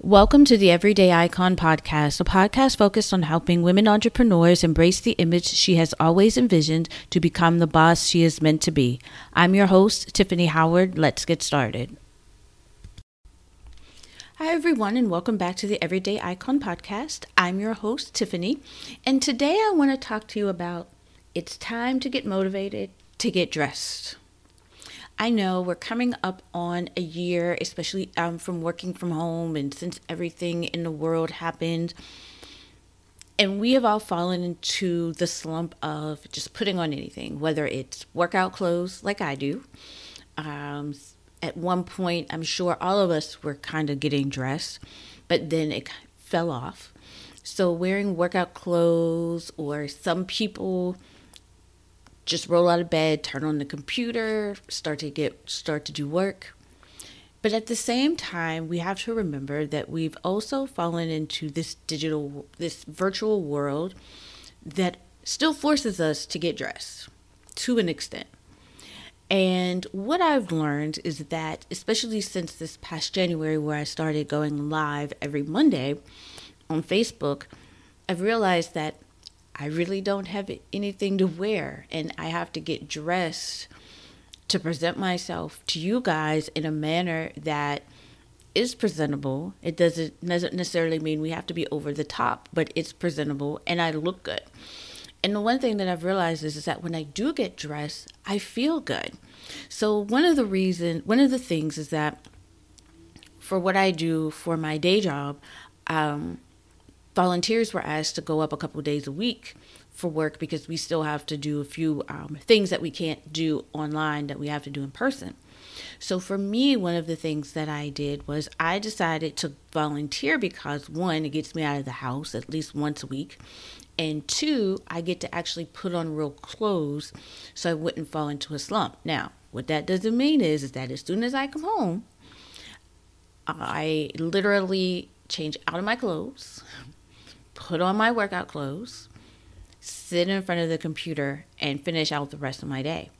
Welcome to the Everyday Icon podcast, a podcast focused on helping women entrepreneurs embrace the image she has always envisioned to become the boss she is meant to be. I'm your host, Tiffany Howard. Let's get started. Hi, everyone, and welcome back to the Everyday Icon podcast. I'm your host, Tiffany, and today I want to talk to you about it's time to get motivated to get dressed. I know we're coming up on a year, especially um, from working from home and since everything in the world happened. And we have all fallen into the slump of just putting on anything, whether it's workout clothes like I do. Um, at one point, I'm sure all of us were kind of getting dressed, but then it fell off. So, wearing workout clothes, or some people just roll out of bed, turn on the computer, start to get start to do work. But at the same time, we have to remember that we've also fallen into this digital this virtual world that still forces us to get dressed to an extent. And what I've learned is that, especially since this past January, where I started going live every Monday on Facebook, I've realized that I really don't have anything to wear and I have to get dressed to present myself to you guys in a manner that is presentable. It doesn't doesn't necessarily mean we have to be over the top, but it's presentable and I look good. And the one thing that I've realized is, is that when I do get dressed, I feel good. So one of the reason one of the things is that for what I do for my day job, um, volunteers were asked to go up a couple days a week for work because we still have to do a few um, things that we can't do online that we have to do in person. So for me, one of the things that I did was I decided to volunteer because one, it gets me out of the house at least once a week. And two, I get to actually put on real clothes so I wouldn't fall into a slump. Now, what that doesn't mean is, is that as soon as I come home, I literally change out of my clothes, put on my workout clothes, sit in front of the computer, and finish out the rest of my day.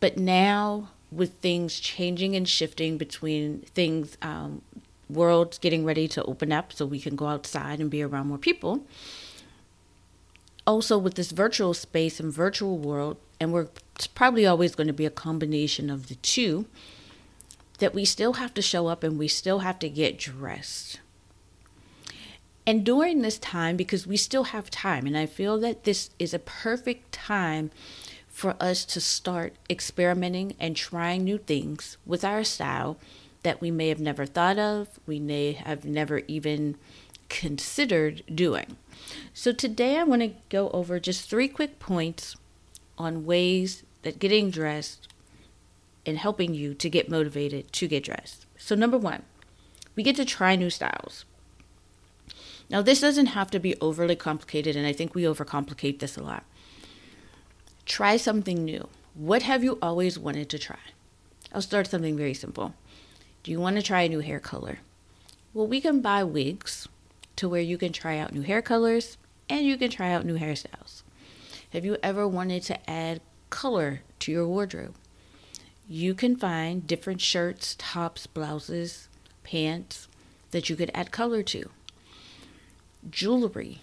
But now, with things changing and shifting between things, um, world's getting ready to open up so we can go outside and be around more people. Also, with this virtual space and virtual world, and we're probably always going to be a combination of the two, that we still have to show up and we still have to get dressed. And during this time, because we still have time, and I feel that this is a perfect time for us to start experimenting and trying new things with our style that we may have never thought of, we may have never even considered doing. So today I want to go over just three quick points on ways that getting dressed and helping you to get motivated to get dressed. So number 1, we get to try new styles. Now, this doesn't have to be overly complicated, and I think we overcomplicate this a lot. Try something new. What have you always wanted to try? I'll start something very simple. Do you want to try a new hair color? Well, we can buy wigs to where you can try out new hair colors and you can try out new hairstyles. Have you ever wanted to add color to your wardrobe? You can find different shirts, tops, blouses, pants that you could add color to jewelry.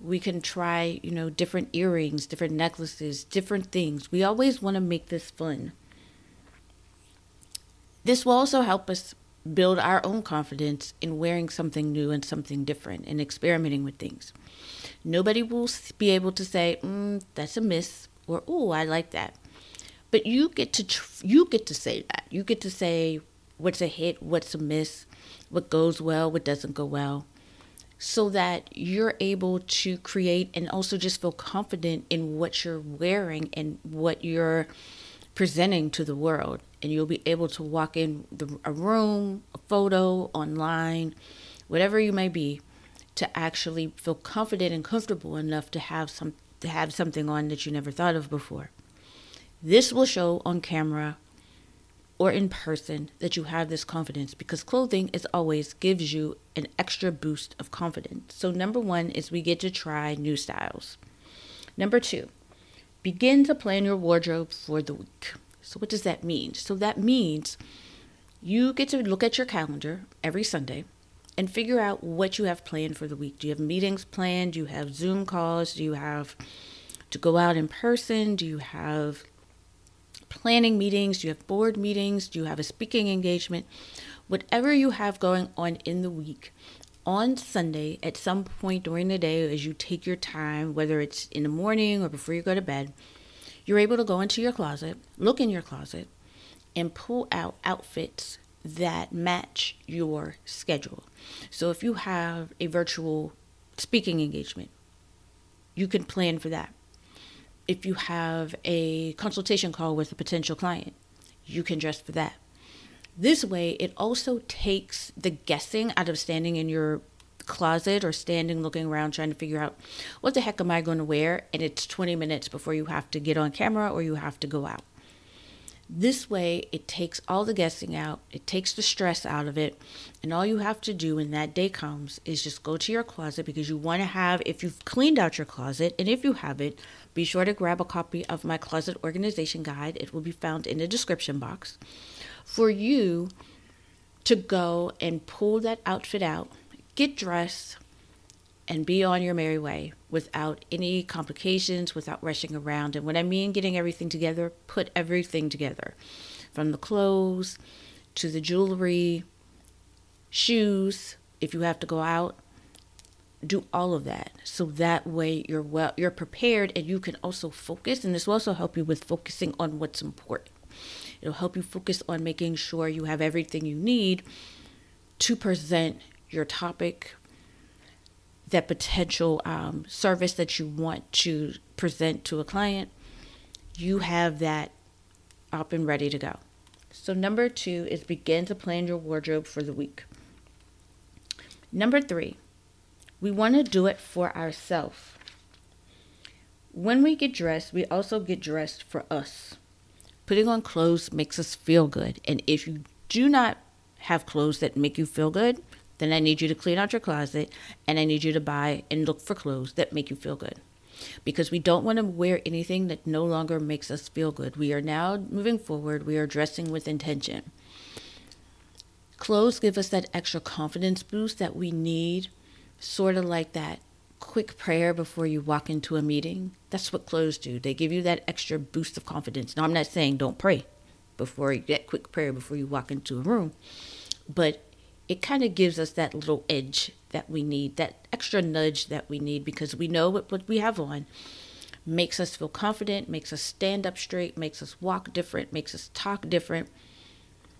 We can try, you know, different earrings, different necklaces, different things. We always want to make this fun. This will also help us build our own confidence in wearing something new and something different and experimenting with things. Nobody will be able to say, mm, "That's a miss," or "Oh, I like that." But you get to tr- you get to say that. You get to say what's a hit, what's a miss, what goes well, what doesn't go well so that you're able to create and also just feel confident in what you're wearing and what you're presenting to the world. And you'll be able to walk in the, a room, a photo, online, whatever you may be, to actually feel confident and comfortable enough to have some to have something on that you never thought of before. This will show on camera or in person that you have this confidence because clothing is always gives you an extra boost of confidence. So number 1 is we get to try new styles. Number 2, begin to plan your wardrobe for the week. So what does that mean? So that means you get to look at your calendar every Sunday and figure out what you have planned for the week. Do you have meetings planned? Do you have Zoom calls? Do you have to go out in person? Do you have planning meetings? You have board meetings? You have a speaking engagement? Whatever you have going on in the week, on Sunday, at some point during the day, as you take your time, whether it's in the morning or before you go to bed, you're able to go into your closet, look in your closet, and pull out outfits that match your schedule. So if you have a virtual speaking engagement, you can plan for that. If you have a consultation call with a potential client, you can dress for that. This way, it also takes the guessing out of standing in your closet or standing looking around trying to figure out what the heck am I going to wear, and it's 20 minutes before you have to get on camera or you have to go out. This way, it takes all the guessing out, it takes the stress out of it, and all you have to do when that day comes is just go to your closet because you want to have, if you've cleaned out your closet, and if you haven't, be sure to grab a copy of my closet organization guide. It will be found in the description box for you to go and pull that outfit out, get dressed, and be on your merry way without any complications, without rushing around. And when I mean getting everything together, put everything together. From the clothes to the jewelry, shoes, if you have to go out, do all of that. So that way you're well you're prepared and you can also focus. And this will also help you with focusing on what's important. It'll help you focus on making sure you have everything you need to present your topic that potential um, service that you want to present to a client, you have that up and ready to go. So, number two is begin to plan your wardrobe for the week. Number three, we want to do it for ourselves. When we get dressed, we also get dressed for us. Putting on clothes makes us feel good. And if you do not have clothes that make you feel good, then I need you to clean out your closet and I need you to buy and look for clothes that make you feel good. Because we don't want to wear anything that no longer makes us feel good. We are now moving forward, we are dressing with intention. Clothes give us that extra confidence boost that we need, sort of like that quick prayer before you walk into a meeting. That's what clothes do. They give you that extra boost of confidence. Now, I'm not saying don't pray before get quick prayer before you walk into a room, but it kind of gives us that little edge that we need, that extra nudge that we need because we know what, what we have on makes us feel confident, makes us stand up straight, makes us walk different, makes us talk different.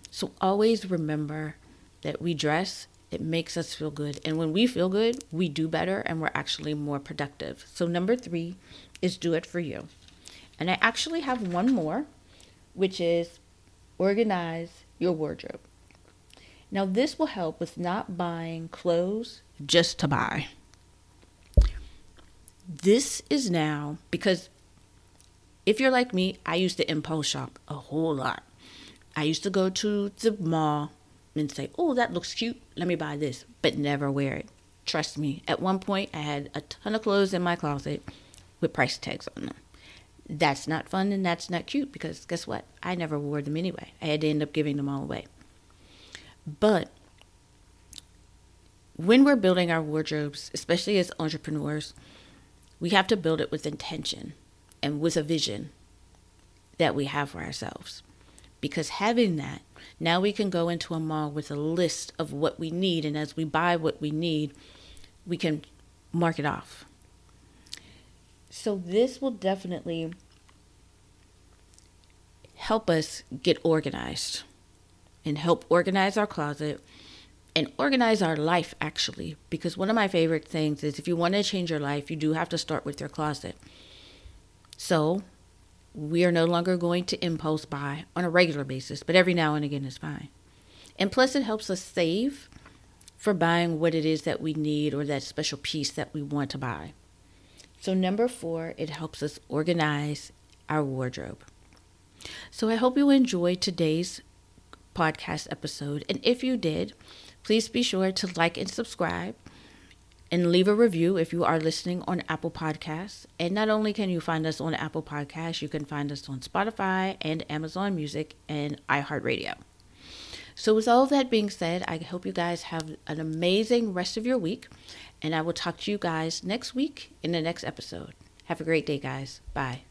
So always remember that we dress, it makes us feel good. And when we feel good, we do better and we're actually more productive. So, number three is do it for you. And I actually have one more, which is organize your wardrobe. Now, this will help with not buying clothes just to buy. This is now because if you're like me, I used to impulse shop a whole lot. I used to go to the mall and say, oh, that looks cute. Let me buy this, but never wear it. Trust me, at one point, I had a ton of clothes in my closet with price tags on them. That's not fun and that's not cute because guess what? I never wore them anyway. I had to end up giving them all away. But when we're building our wardrobes, especially as entrepreneurs, we have to build it with intention and with a vision that we have for ourselves. Because having that, now we can go into a mall with a list of what we need. And as we buy what we need, we can mark it off. So, this will definitely help us get organized and help organize our closet and organize our life actually. Because one of my favorite things is if you want to change your life you do have to start with your closet. So we are no longer going to impulse buy on a regular basis but every now and again is fine. And plus it helps us save for buying what it is that we need or that special piece that we want to buy. So number four it helps us organize our wardrobe. So i hope you enjoyed today's podcast episode. And if you did, please be sure to like and subscribe and leave a review if you are listening on Apple Podcasts. And not only can you find us on Apple Podcasts, you can find us on Spotify and Amazon Music and iHeartRadio. So, with all of that being said, I hope you guys have an amazing rest of your week, and I will talk to you guys next week in the next episode. Have a great day, guys. Bye.